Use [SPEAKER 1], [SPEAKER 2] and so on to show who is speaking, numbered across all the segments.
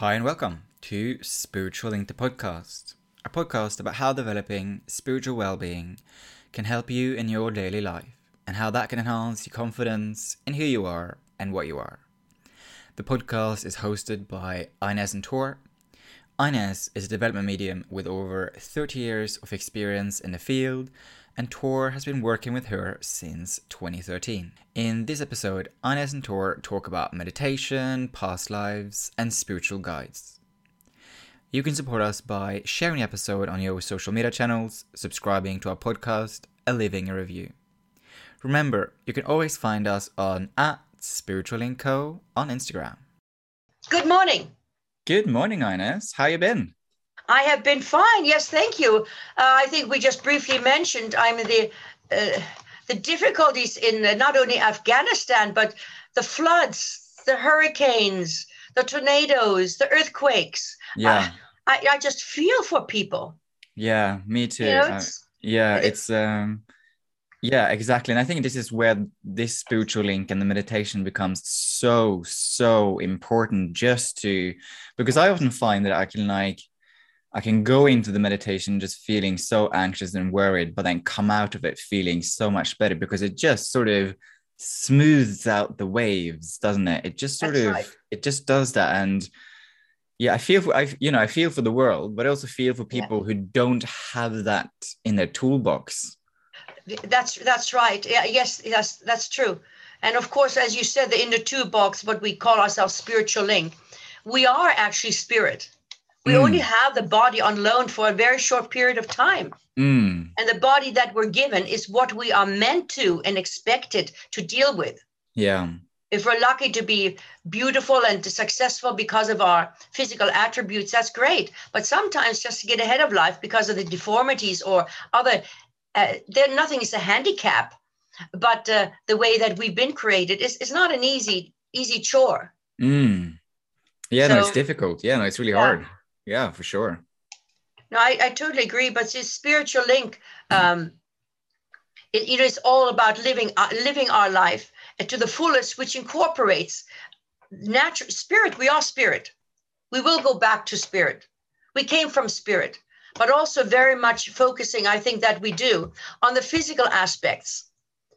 [SPEAKER 1] Hi, and welcome to Spiritual Link the Podcast, a podcast about how developing spiritual well being can help you in your daily life and how that can enhance your confidence in who you are and what you are. The podcast is hosted by Inez and Tor. Inez is a development medium with over 30 years of experience in the field, and Tor has been working with her since 2013. In this episode, Ines and Tor talk about meditation, past lives, and spiritual guides. You can support us by sharing the episode on your social media channels, subscribing to our podcast, and leaving a review. Remember, you can always find us on at Spiritual Co on Instagram.
[SPEAKER 2] Good morning.
[SPEAKER 1] Good morning, Ines. How you been?
[SPEAKER 2] I have been fine. Yes, thank you. Uh, I think we just briefly mentioned I'm the uh, the difficulties in not only Afghanistan but the floods, the hurricanes, the tornadoes, the earthquakes.
[SPEAKER 1] Yeah.
[SPEAKER 2] I, I just feel for people.
[SPEAKER 1] Yeah, me too.
[SPEAKER 2] You know,
[SPEAKER 1] Uh,
[SPEAKER 2] it's,
[SPEAKER 1] yeah, it's um yeah, exactly. And I think this is where this spiritual link and the meditation becomes so, so important just to because I often find that I can like I can go into the meditation just feeling so anxious and worried, but then come out of it feeling so much better because it just sort of smooths out the waves, doesn't it? It just sort
[SPEAKER 2] That's
[SPEAKER 1] of
[SPEAKER 2] right.
[SPEAKER 1] it just does that. And yeah, I feel for I you know, I feel for the world, but I also feel for
[SPEAKER 2] Yeah.
[SPEAKER 1] people who don't have that in their toolbox.
[SPEAKER 2] that's that's right. Yeah, yes, yes, that's true. And of course, as you said, the inner two box, what we call ourselves spiritual link, we are actually spirit. We
[SPEAKER 1] Mm.
[SPEAKER 2] only have the body on loan for a very short period of time.
[SPEAKER 1] Mm,
[SPEAKER 2] And the body that we're given is what we are meant to and expected to deal with.
[SPEAKER 1] yeah.
[SPEAKER 2] If we're lucky to be beautiful and successful because of our physical attributes, that's great. But sometimes just to get ahead of life because of the deformities or other, uh, there nothing is a handicap. But uh, the way that we've been created is, is not an easy easy chore.
[SPEAKER 1] Mm. Yeah, no, it's difficult. Yeah, no, it's really
[SPEAKER 2] Yeah.
[SPEAKER 1] hard. Yeah, for sure.
[SPEAKER 2] No, I, I totally agree. But this spiritual link, um, it, you know, it's all about living uh, living our life to the fullest, which incorporates natural spirit. We are spirit. We will go back to spirit. We came from spirit, but also very much focusing. I think that we do on the physical aspects,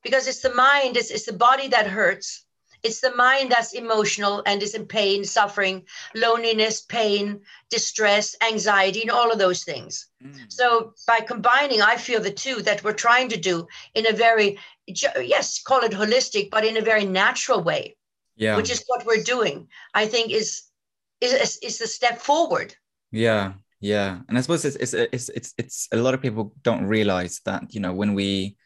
[SPEAKER 2] because it's the mind, it's, it's the body that hurts. It's the mind that's emotional and is in pain, suffering, loneliness, pain, distress, anxiety, and all of those things.
[SPEAKER 1] Mm.
[SPEAKER 2] So by combining, I feel the two that we're trying to do in a very, yes, call it holistic, but in a very natural way,
[SPEAKER 1] Yeah.
[SPEAKER 2] which is what we're doing. I think is is is the step forward.
[SPEAKER 1] Yeah, yeah, and I suppose it's it's it's it's it's a lot of people don't realize that you know when we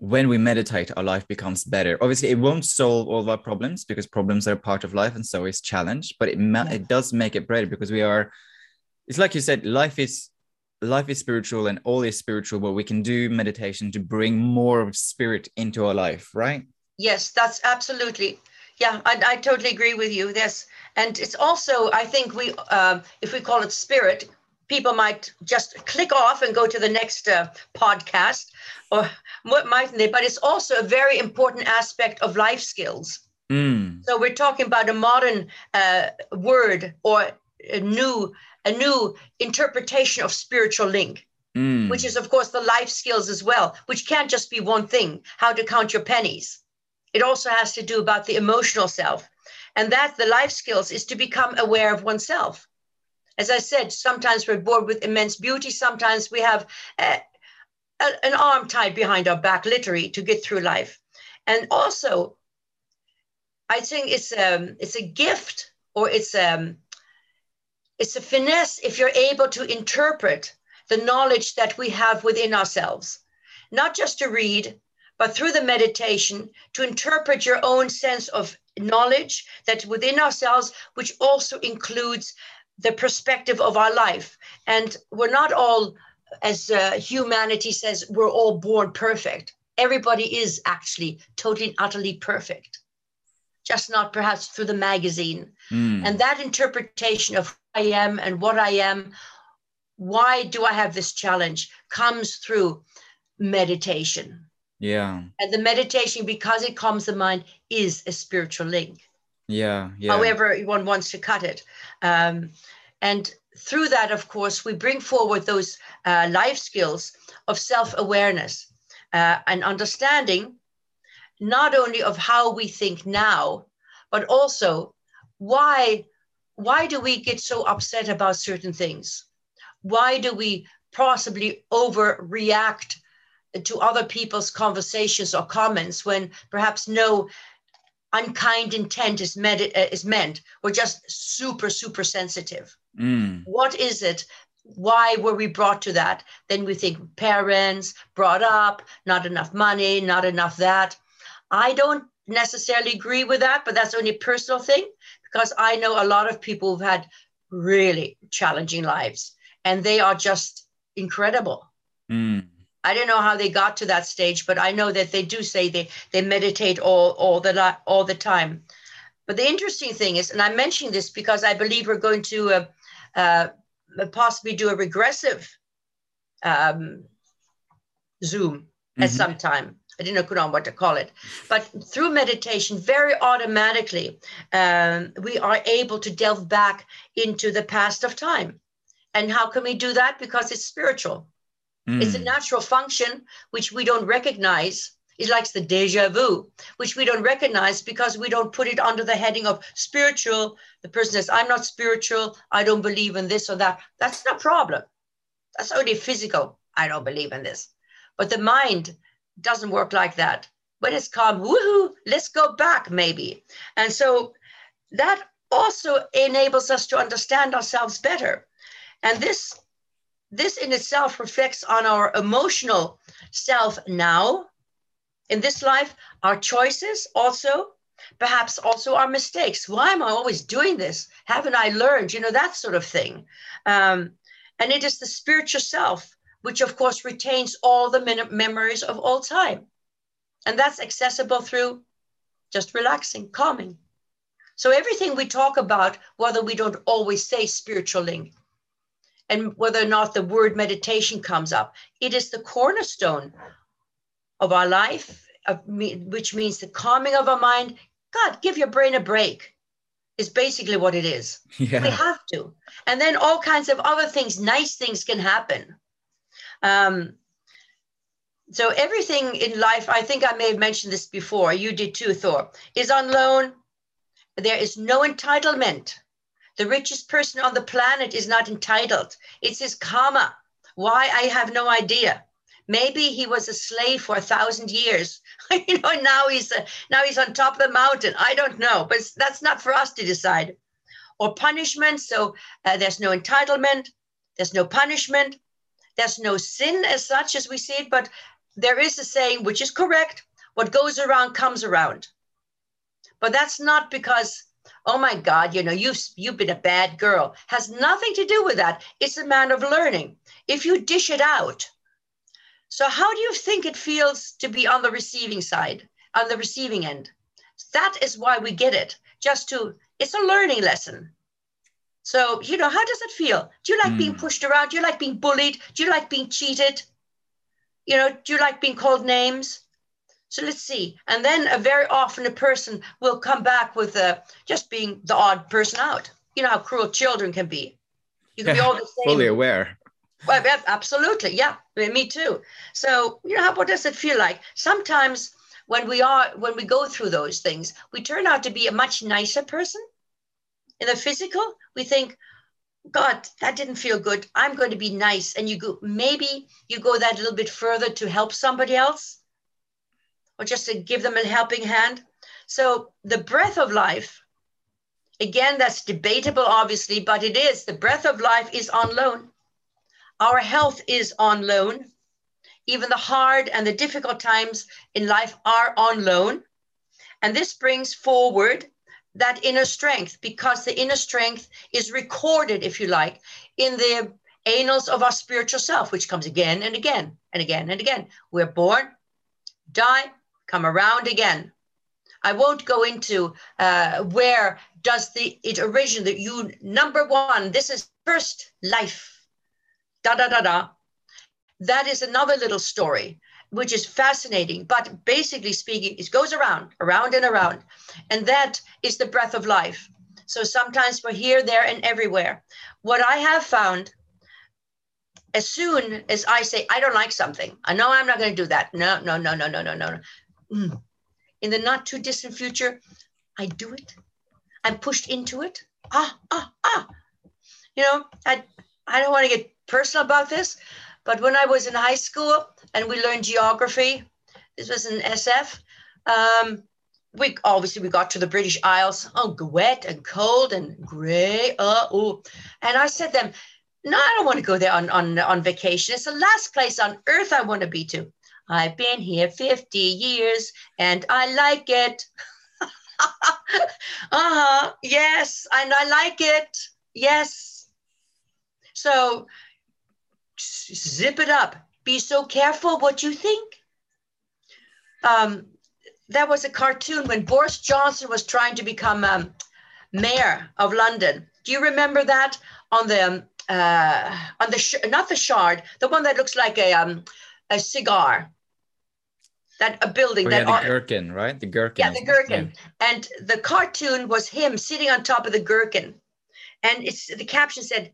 [SPEAKER 1] when we meditate, our life becomes better. Obviously, it won't solve all of our problems because problems are part of life, and so is challenge. But it ma-
[SPEAKER 2] Yeah.
[SPEAKER 1] it does make it better because we are. It's like you said, life is life is spiritual, and all is spiritual. But we can do meditation to bring more of spirit into our life, right?
[SPEAKER 2] Yes, that's absolutely. Yeah, I, I totally agree with you. Yes, and it's also I think we um, if we call it spirit, people might just click off and go to the next uh, podcast, or what mightn't they? But it's also a very important aspect of life skills.
[SPEAKER 1] Mm.
[SPEAKER 2] So we're talking about a modern uh, word or a new a new interpretation of spiritual link,
[SPEAKER 1] Mm.
[SPEAKER 2] which is of course the life skills as well, which can't just be one thing, how to count your pennies. It also has to do about the emotional self. And that the life skills is to become aware of oneself. As I said, sometimes we're bored with immense beauty. Sometimes we have uh, a- an arm tied behind our back, literally, to get through life. And also, I think it's um it's a gift or it's um it's a finesse if you're able to interpret the knowledge that we have within ourselves, not just to read, but through the meditation to interpret your own sense of knowledge that's within ourselves, which also includes the perspective of our life. And we're not all, as uh, humanity says, we're all born perfect. Everybody is actually totally and utterly perfect, just not perhaps through the magazine.
[SPEAKER 1] Mm.
[SPEAKER 2] And that interpretation of who I am and what I am, why do I have this challenge, comes through meditation.
[SPEAKER 1] yeah.
[SPEAKER 2] And the meditation, because it calms the mind, is a spiritual link.
[SPEAKER 1] Yeah, yeah.
[SPEAKER 2] However, one wants to cut it. Um, and through that, of course, we bring forward those uh, life skills of self awareness uh, and understanding not only of how we think now, but also why why do we get so upset about certain things? Why do we possibly overreact to other people's conversations or comments when perhaps no unkind intent is, med- uh, is meant? We're just super, super sensitive.
[SPEAKER 1] Mm.
[SPEAKER 2] What is it? Why were we brought to that? Then we think parents brought up, not enough money, not enough that. I don't necessarily agree with that, but that's only a personal thing because I know a lot of people who've had really challenging lives and they are just incredible. I don't know how they got to that stage, but I know that they do say they they meditate all all the all the time. But the interesting thing is, and I'm mentioning this because I believe we're going to uh, uh, possibly do a regressive um, Zoom mm-hmm. at some time. I didn't know what to call it. But through meditation, very automatically, um, we are able to delve back into the past of time. And how can we do that? Because it's spiritual. Mm. It's a natural function which we don't recognize. It's like the deja vu, which we don't recognize because we don't put it under the heading of spiritual. The person says, I'm not spiritual. I don't believe in this or that. That's no problem. That's only physical. I don't believe in this. But the mind doesn't work like that. When it's calm, woohoo, let's go back, maybe. And so that also enables us to understand ourselves better. And this this in itself reflects on our emotional self now in this life, our choices also, perhaps also our mistakes. Why am I always doing this? Haven't I learned? You know, that sort of thing. Um, and it is the spiritual self which of course retains all the memories of all time. And that's accessible through just relaxing, calming. So everything we talk about, whether we don't always say spiritual link, and whether or not the word meditation comes up, it is the cornerstone of our life, of me, which means the calming of our mind. God, give your brain a break is basically what it is.
[SPEAKER 1] Yeah.
[SPEAKER 2] We have to. And then all kinds of other things, nice things can happen. Um, so everything in life, I think I may have mentioned this before, you did too, Thor, is on loan. There is no entitlement. The richest person on the planet is not entitled. It's his karma. Why? I have no idea. Maybe he was a slave for a thousand years. you know, now he's uh, now he's on top of the mountain. I don't know, but that's not for us to decide. Or punishment. So uh, there's no entitlement. There's no punishment. There's no sin as such as we see it, but there is a saying which is correct what goes around comes around. But that's not because, oh my God, you know, you've, you've been a bad girl. Has nothing to do with that. It's a matter of learning. If you dish it out, so how do you think it feels to be on the receiving side, on the receiving end? That is why we get it. Just to, it's a learning lesson. So, you know, how does it feel? Do you like mm. being hmm. pushed around? Do you like being bullied? Do you like being cheated? You know, do you like being called names? So let's see. And then a very often a person will come back with uh, just being the odd person out. You know how cruel children can be. You can be all the same.
[SPEAKER 1] Fully aware.
[SPEAKER 2] Well, absolutely. Yeah, me too. So, you know, how, what does it feel like? Sometimes when we are, when we go through those things, we turn out to be a much nicer person in the physical, we think, God, that didn't feel good. I'm going to be nice. And you go, maybe you go that a little bit further to help somebody else or just to give them a helping hand. So the breath of life, again, that's debatable, obviously, but it is. The breath of life is on loan. Our health is on loan. Even the hard and the difficult times in life are on loan. And this brings forward that inner strength because the inner strength is recorded, if you like, in the annals of our spiritual self, which comes again and again and again and again. We're born, die, come around again. I won't go into uh, where does the it originate. You number one, this is first life. Da da da da. That is another little story. which is fascinating. But basically speaking, it goes around, around and around. And that is the breath of life. So sometimes we're here, there, and everywhere. What I have found, as soon as I say, I don't like something, I know I'm not going to do that. No, no, no, no, no, no, no. Mm. In the not too distant future, I do it. I'm pushed into it. Ah, ah, ah. You know, I, I don't want to get personal about this, but when I was in high school and we learned geography, this was in SF. Um, we obviously we got to the British Isles. Oh, wet and cold and gray. Uh, oh, and I said to them, no, I don't want to go there on, on, on vacation. It's the last place on earth I want to be to. I've been here 50 years and I like it. uh-huh. Yes, and I like it. Yes. So zip it up. Be so careful what you think. Um, there was a cartoon when Boris Johnson was trying to become um, mayor of London. Do you remember that on the um, uh, on the not the shard, the one that looks like a um, a cigar? That a building
[SPEAKER 1] oh,
[SPEAKER 2] that
[SPEAKER 1] yeah, the gherkin, right? The gherkin.
[SPEAKER 2] Yeah, the gherkin. And the cartoon was him sitting on top of the gherkin, and it's the caption said,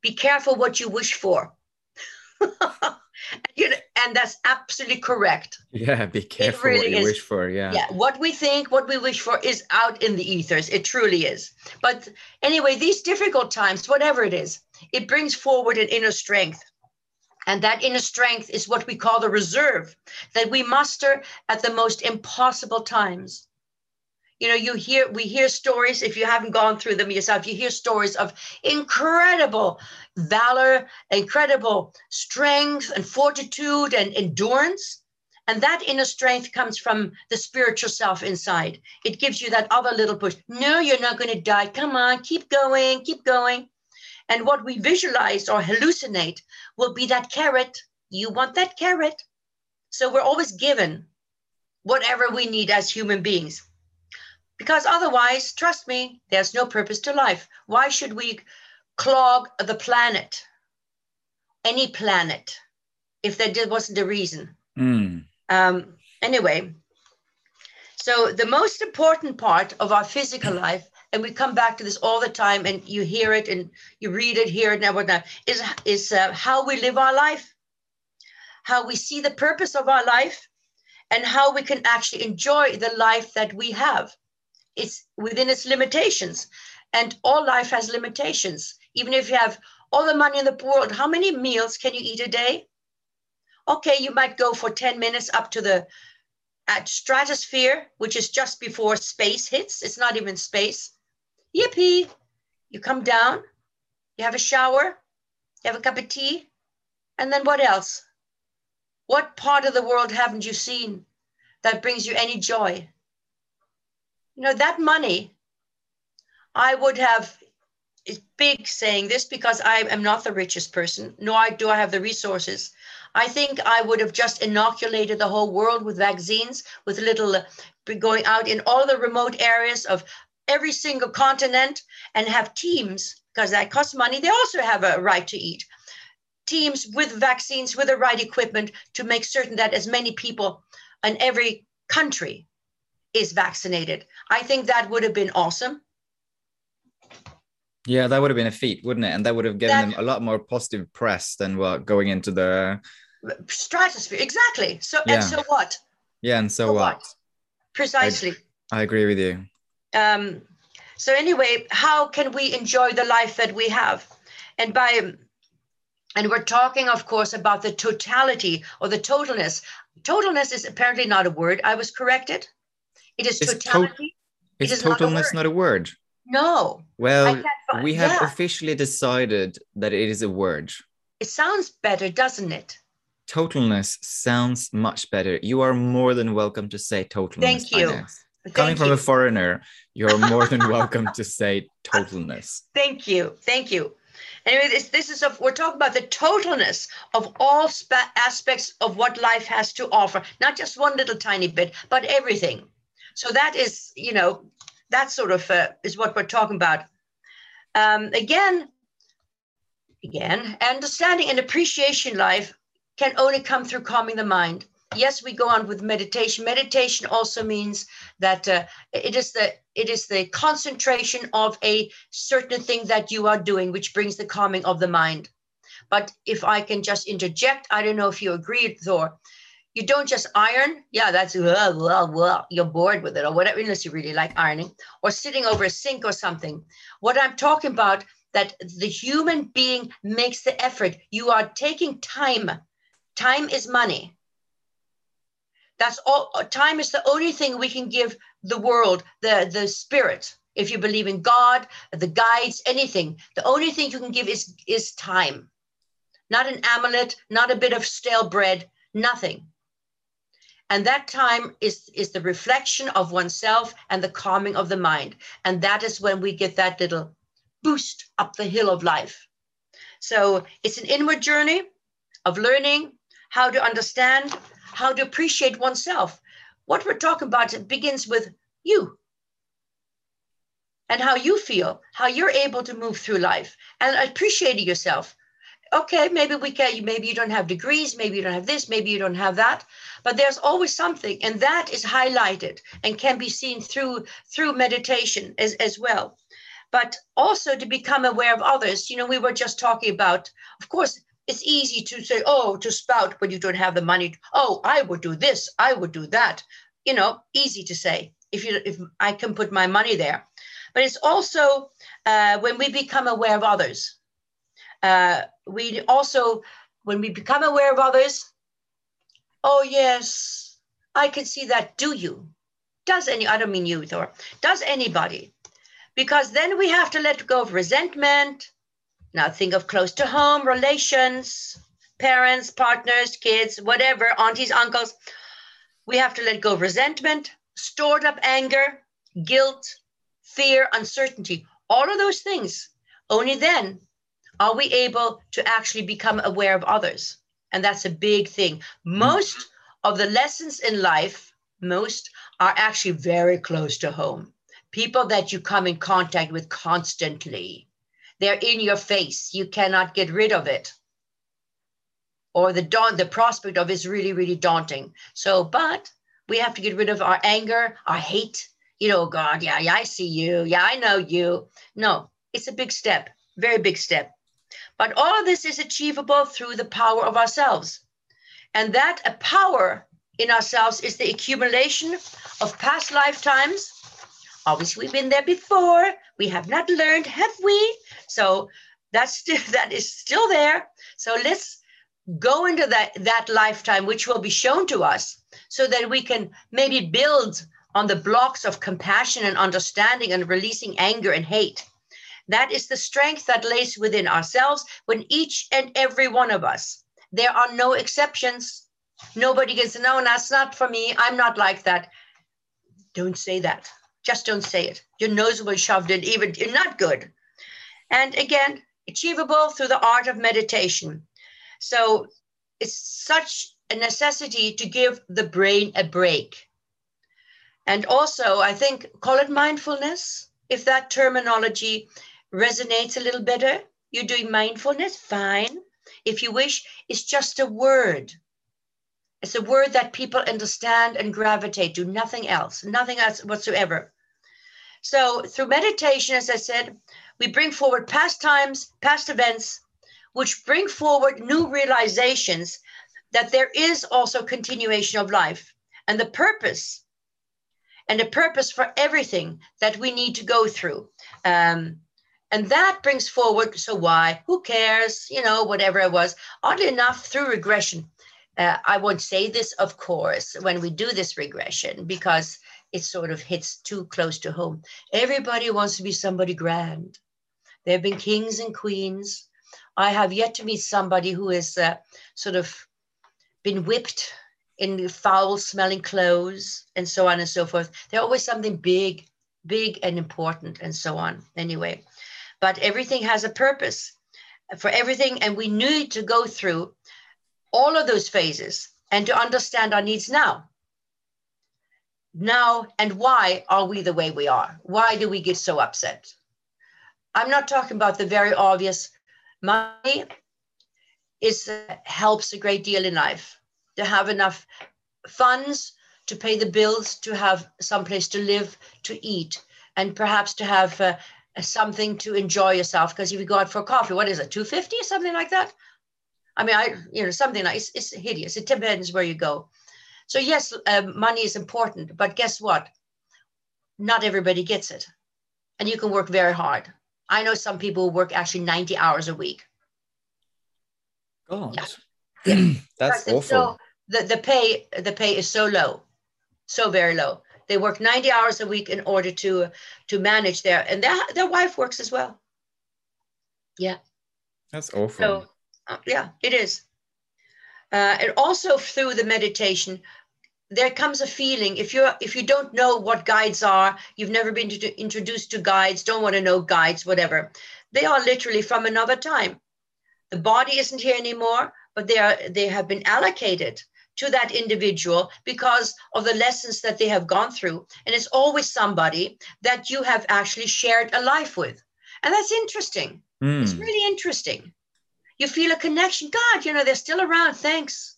[SPEAKER 2] "Be careful what you wish for." you know, and that's absolutely correct.
[SPEAKER 1] Yeah, be careful really what you is. wish for. Yeah.
[SPEAKER 2] Yeah, what we think, what we wish for is out in the ethers. It truly is. But anyway, these difficult times, whatever it is, it brings forward an inner strength. And that inner strength is what we call the reserve that we muster at the most impossible times. You know you hear we hear stories if you haven't gone through them yourself you hear stories of incredible valor incredible strength and fortitude and endurance. And that inner strength comes from the spiritual self inside. It gives you that other little push. No you're not going to die. Come on keep going keep going and what we visualize or hallucinate will be that carrot you want that carrot so we're always given whatever we need as human beings because otherwise, trust me, there's no purpose to life. Why should we clog the planet, any planet, if there wasn't a reason?
[SPEAKER 1] Mm.
[SPEAKER 2] Um, anyway, so the most important part of our physical life, and we come back to this all the time, and you hear it and you read it, hear it, and whatnot, is is uh, how we live our life, how we see the purpose of our life, and how we can actually enjoy the life that we have it's within its limitations. And all life has limitations. Even if you have all the money in the world, how many meals can you eat a day? Okay, you might go for 10 minutes up to the at stratosphere, which is just before space hits. It's not even space. Yippee! You come down, you have a shower, you have a cup of tea, and then what else? What part of the world haven't you seen that brings you any joy? you know, that money, I would have, it's big saying this because I am not the richest person, nor do I have the resources. I think I would have just inoculated the whole world with vaccines, with little uh, going out in all the remote areas of every single continent and have teams, because that costs money. They also have a right to eat. Teams with vaccines, with the right equipment to make certain that as many people in every country is vaccinated. I think that would have been awesome.
[SPEAKER 1] Yeah, that would have been a feat, wouldn't it? And that would have given that, them a lot more positive press than what going into the
[SPEAKER 2] stratosphere. Exactly. So yeah. and so what?
[SPEAKER 1] Yeah, and so, so what? what?
[SPEAKER 2] Precisely.
[SPEAKER 1] I, I, agree with you.
[SPEAKER 2] Um, so anyway, how can we enjoy the life that we have? And by and we're talking, of course, about the totality or the totalness. Totalness is apparently not a word. I was corrected. It is totality.
[SPEAKER 1] To- is totalness not a, not a, word?
[SPEAKER 2] No.
[SPEAKER 1] Well, we have yeah. officially decided that it is a word.
[SPEAKER 2] It sounds better, doesn't it?
[SPEAKER 1] Totalness sounds much better. You are more than welcome to say totalness.
[SPEAKER 2] Thank you.
[SPEAKER 1] Thank Coming you. from a foreigner, you're more than welcome to say totalness.
[SPEAKER 2] Thank you. Thank you. Anyway, this, this is a, we're talking about the totalness of all spa- aspects of what life has to offer, not just one little tiny bit, but everything. So that is, you know, that sort of uh, is what we're talking about. Um, again, again, understanding and appreciation life can only come through calming the mind. Yes, we go on with meditation. Meditation also means that uh, it is the it is the concentration of a certain thing that you are doing, which brings the calming of the mind. But if I can just interject, I don't know if you agree, Thor. You don't just iron. Yeah, that's well, well, well. You're bored with it or whatever, unless you really like ironing or sitting over a sink or something. What I'm talking about that the human being makes the effort. You are taking time. Time is money. That's all. Time is the only thing we can give the world, the, the spirit. If you believe in God, the guides, anything, the only thing you can give is, is time. Not an amulet, not a bit of stale bread, nothing. And that time is, is the reflection of oneself and the calming of the mind. And that is when we get that little boost up the hill of life. So it's an inward journey of learning how to understand, how to appreciate oneself. What we're talking about begins with you and how you feel, how you're able to move through life and appreciating yourself. Okay, maybe we can, maybe you don't have degrees, maybe you don't have this, maybe you don't have that, but there's always something, and that is highlighted and can be seen through through meditation as, as well but also to become aware of others. You know, we were just talking about, of course, it's easy to say, oh, to spout when you don't have the money. Oh, I would do this, I would do that. You know, easy to say if you if I can put my money there. But it's also uh, when we become aware of others. Uh, we also, when we become aware of others, oh yes, I can see that. Do you? Does any? I don't mean you, Thor. Does anybody? because then we have to let go of resentment. Now think of close to home relations, parents, partners, kids, whatever, aunties, uncles. We have to let go of resentment, stored up anger, guilt, fear, uncertainty, all of those things. Only then are we able to actually become aware of others. And that's a big thing. Most of the lessons in life, most are actually very close to home people that you come in contact with constantly. They're in your face. You cannot get rid of it. Or the the prospect of is really, really daunting. So, but we have to get rid of our anger, our hate. You know, God, yeah, yeah, I see you. Yeah, I know you. No, it's a big step, very big step. But all of this is achievable through the power of ourselves. And that a power in ourselves is the accumulation of past lifetimes obviously we've been there before we have not learned have we? So that's still that is still there. So let's go into that that lifetime which will be shown to us so that we can maybe build on the blocks of compassion and understanding and releasing anger and hate. That is the strength that lays within ourselves when each and every one of us there are no exceptions. Nobody gets no that's not for me. I'm not like that. Don't say that just don't say it. Your nose will be shoved in, even you're not good. And again, achievable through the art of meditation. So it's such a necessity to give the brain a break. And also, I think, call it mindfulness. If that terminology resonates a little better, you're doing mindfulness, fine. If you wish, it's just a word. It's a word that people understand and gravitate to, nothing else, nothing else whatsoever. So through meditation, as I said, we bring forward past times, past events, which bring forward new realizations that there is also continuation of life and the purpose and a purpose for everything that we need to go through. Um, and that brings forward, so why? Who cares? You know, whatever it was. Oddly enough, through regression, uh, I won't say this, of course, when we do this regression, because it sort of hits too close to home. Everybody wants to be somebody grand. There have been kings and queens. I have yet to meet somebody who has uh, sort of been whipped in foul smelling clothes and so on and so forth. There's always something big, big and important and so on. Anyway, but everything has a purpose for everything. And we need to go through all of those phases and to understand our needs now now and why are we the way we are? Why do we get so upset? I'm not talking about the very obvious money. is uh, helps a great deal in life to have enough funds to pay the bills, to have someplace to live, to eat, and perhaps to have uh, something to enjoy yourself. Because if you go out for coffee, what is it, two fifty something like that? I mean, I you know something like it's, it's hideous. It depends where you go. So yes, um, money is important, but guess what? Not everybody gets it, and you can work very hard. I know some people work actually ninety hours a week.
[SPEAKER 1] God,
[SPEAKER 2] Yeah.
[SPEAKER 1] that's
[SPEAKER 2] Because
[SPEAKER 1] awful.
[SPEAKER 2] So the, the pay the pay is so low, so very low. They work 90 hours a week in order to to manage their and their their wife works as well. Yeah.
[SPEAKER 1] that's awful.
[SPEAKER 2] So uh, yeah, it is. Uh, and also through the meditation, there comes a feeling if you're if you don't know what guides are, you've never been to, introduced to guides, don't want to know guides, whatever. They are literally from another time. The body isn't here anymore, but they are they have been allocated to that individual because of the lessons that they have gone through. And it's always somebody that you have actually shared a life with. And that's interesting.
[SPEAKER 1] Hmm.
[SPEAKER 2] It's really interesting. You feel a connection. God, you know, they're still around. Thanks.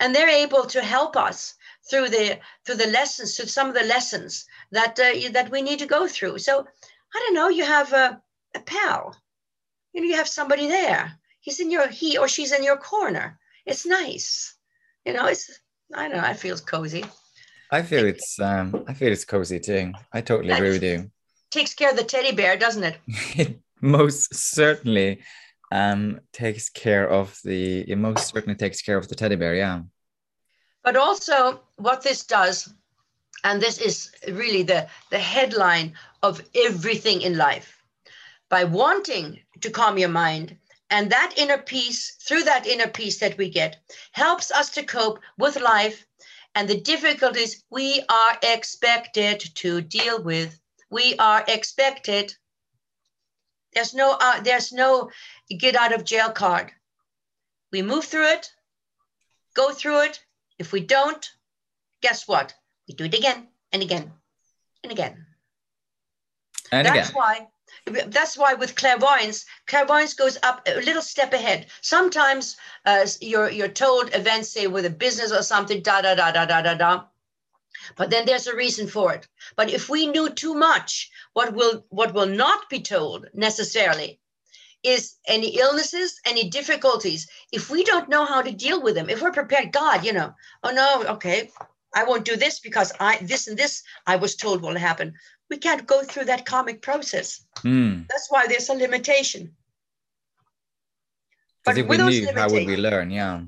[SPEAKER 2] And they're able to help us through the through the lessons, through some of the lessons that uh, you- that we need to go through. So I don't know. You have a, a pal. You know, you have somebody there. He's in your he or she's in your corner. It's nice. You know, it's I don't know. I feel cozy.
[SPEAKER 1] I feel it's um, I feel it's cozy too. I totally agree with you.
[SPEAKER 2] Takes care of the teddy bear, doesn't it?
[SPEAKER 1] it most certainly um takes care of the it most certainly takes care of the teddy bear yeah
[SPEAKER 2] But also, what this does, and this is really the, the headline of everything in life, by wanting to calm your mind, and that inner peace, through that inner peace that we get, helps us to cope with life and the difficulties we are expected to deal with. We are expected. There's no, uh, there's no get out of jail card. We move through it, go through it, if we don't, guess what? We do it again and again and again.
[SPEAKER 1] and
[SPEAKER 2] that's
[SPEAKER 1] again
[SPEAKER 2] why. That's why with clairvoyance, clairvoyance goes up a little step ahead. Sometimes uh, you're you're told events, say with a business or something, da da da da da da da. But then there's a reason for it. But if we knew too much, what will what will not be told necessarily is any illnesses, any difficulties. If we don't know how to deal with them, if we're prepared, God, you know, oh no, okay, I won't do this because I this and this I was told will happen. We can't go through that karmic process.
[SPEAKER 1] Hmm.
[SPEAKER 2] That's why there's a limitation.
[SPEAKER 1] But if we knew how would we learn yeah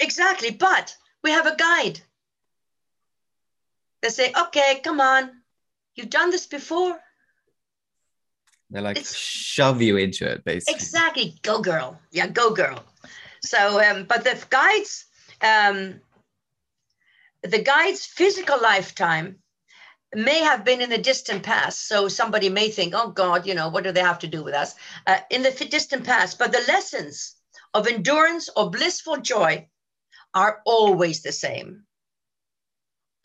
[SPEAKER 2] Exactly, but we have a guide. They say, okay, come on, you've done this before.
[SPEAKER 1] they like
[SPEAKER 2] It's-
[SPEAKER 1] shove you into it basically
[SPEAKER 2] Exactly, go girl. Yeah, go girl. So, um, but the guides, um, the guide's physical lifetime may have been in the distant past. So somebody may think, oh God, you know, what do they have to do with us? Uh, in the distant past, but the lessons of endurance or blissful joy are always the same.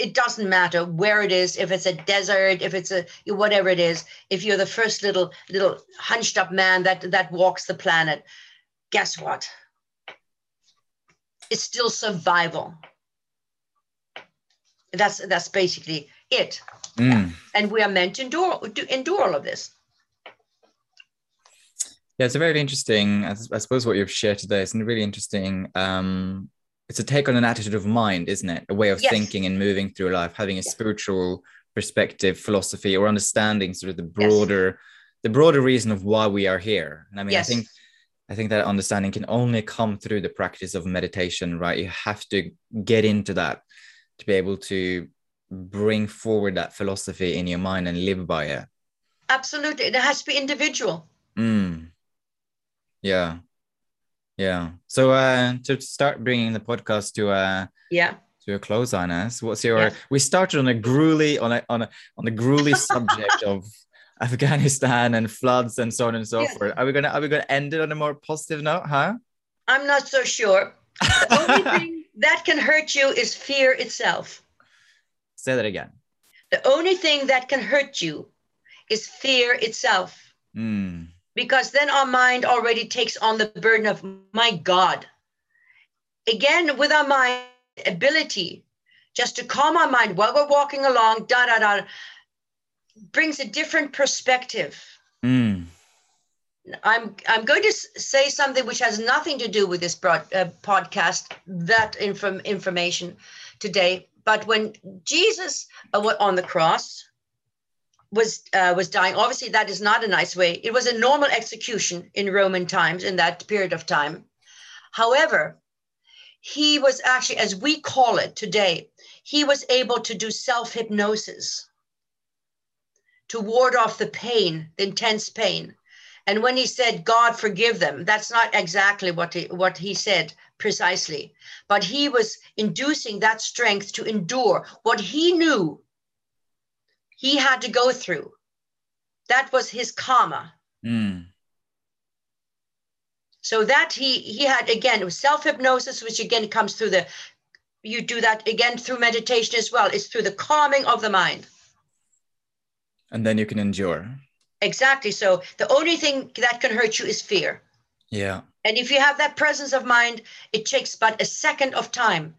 [SPEAKER 2] It doesn't matter where it is, if it's a desert, if it's a whatever it is. If you're the first little little hunched up man that that walks the planet, guess what? It's still survival. That's that's basically it.
[SPEAKER 1] Mm.
[SPEAKER 2] And we are meant to endure to endure all of this.
[SPEAKER 1] yeah it's a very interesting I suppose what you've shared today is a really interesting um it's a take on an attitude of mind isn't it a way of
[SPEAKER 2] Yes.
[SPEAKER 1] thinking and moving through life having a spiritual perspective philosophy or understanding sort of the broader the broader reason of why we are here and i mean
[SPEAKER 2] yes.
[SPEAKER 1] i think I think that understanding can only come through the practice of meditation, right? You have to get into that to be able to bring forward that philosophy in your mind and live by it.
[SPEAKER 2] Absolutely. It has to be individual.
[SPEAKER 1] Mm. Yeah. Yeah. So uh to start bringing the podcast to uh
[SPEAKER 2] Yeah.
[SPEAKER 1] to a close on us, what's your
[SPEAKER 2] Yeah.
[SPEAKER 1] we started on a gruely on a on a on a gruely subject of Afghanistan and floods and so on and so
[SPEAKER 2] Yeah.
[SPEAKER 1] forth. Are we gonna are we gonna end it on a more positive note, huh?
[SPEAKER 2] I'm not so sure. The only thing that can hurt you is fear itself.
[SPEAKER 1] Say that again.
[SPEAKER 2] The only thing that can hurt you is fear itself.
[SPEAKER 1] Mm.
[SPEAKER 2] Because then our mind already takes on the burden of, my God, again with our mind ability just to calm our mind while we're walking along, da da da, brings a different perspective.
[SPEAKER 1] Mm.
[SPEAKER 2] I'm I'm going to say something which has nothing to do with this broad, uh, podcast, that inform, information today. But when Jesus uh, on the cross was uh, was dying, obviously that is not a nice way. It was a normal execution in Roman times in that period of time. However, he was actually, as we call it today, he was able to do self hypnosis to ward off the pain, the intense pain. And when he said, God forgive them, that's not exactly what he, what he said precisely. But he was inducing that strength to endure what he knew he had to go through. That was his karma.
[SPEAKER 1] Mm.
[SPEAKER 2] So that he he had again it was self-hypnosis, which again comes through the you do that again through meditation as well. It's through the calming of the mind.
[SPEAKER 1] And then you can endure.
[SPEAKER 2] Exactly. So the only thing that can hurt you is fear.
[SPEAKER 1] Yeah.
[SPEAKER 2] And if you have that presence of mind, it takes but a second of time.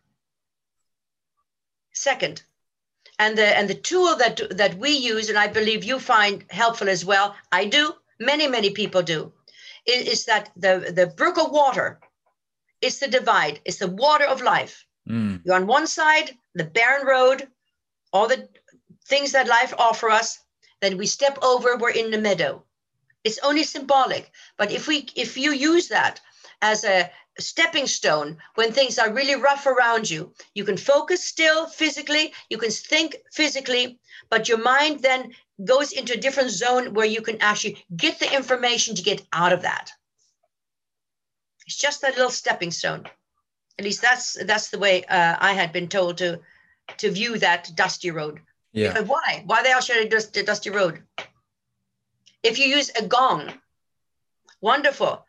[SPEAKER 2] Second. And the and the tool that that we use, and I believe you find helpful as well, I do, many, many people do, is, is that the, the brook of water is the divide, it's the water of life.
[SPEAKER 1] Mm.
[SPEAKER 2] You're on one side, the barren road, all the things that life offer us. Then we step over, we're in the meadow. It's only symbolic, but if we if you use that as a stepping stone when things are really rough around you, you can focus still physically, you can think physically, but your mind then goes into a different zone where you can actually get the information to get out of that. It's just that little stepping stone at least that's that's the way uh, I had been told to to view that dusty road.
[SPEAKER 1] Yeah.
[SPEAKER 2] Because why? Why the hell should I the dusty road? If you use a gong, wonderful.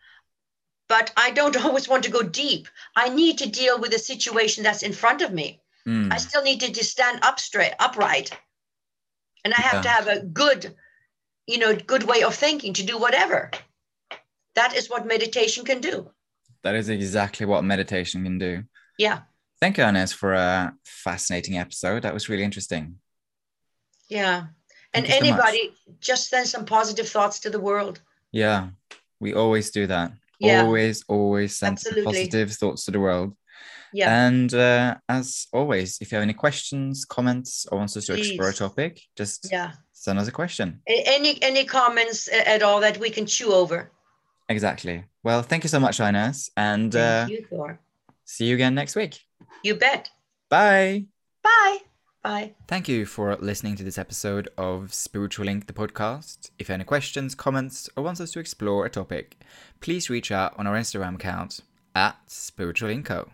[SPEAKER 2] But I don't always want to go deep. I need to deal with the situation that's in front of me.
[SPEAKER 1] Mm.
[SPEAKER 2] I still need to just stand up straight, upright, and I have to have a good, you know, good way of thinking to do whatever. That is what meditation can do.
[SPEAKER 1] That is exactly what meditation can do.
[SPEAKER 2] Yeah,
[SPEAKER 1] Thank you, Ines, for a fascinating episode. That was really interesting.
[SPEAKER 2] yeah. And
[SPEAKER 1] you so
[SPEAKER 2] anybody, just send some positive thoughts to the world.
[SPEAKER 1] Yeah, we always do that.
[SPEAKER 2] Yeah.
[SPEAKER 1] Always, always send some positive thoughts to the world.
[SPEAKER 2] Yeah.
[SPEAKER 1] And uh, as always, if you have any questions, comments, or wants us to explore a topic, just
[SPEAKER 2] Yeah.
[SPEAKER 1] send us a question.
[SPEAKER 2] Any any comments at all that we can chew over?
[SPEAKER 1] Exactly. Well, thank you so much, Ines, and uh,
[SPEAKER 2] you, Thor.
[SPEAKER 1] see you again next week.
[SPEAKER 2] You bet.
[SPEAKER 1] Bye.
[SPEAKER 2] Bye. Bye.
[SPEAKER 1] Thank you for listening to this episode of Spiritual Link, the podcast. If you have any questions, comments, or want us to explore a topic, please reach out on our Instagram account at Spiritual Inco.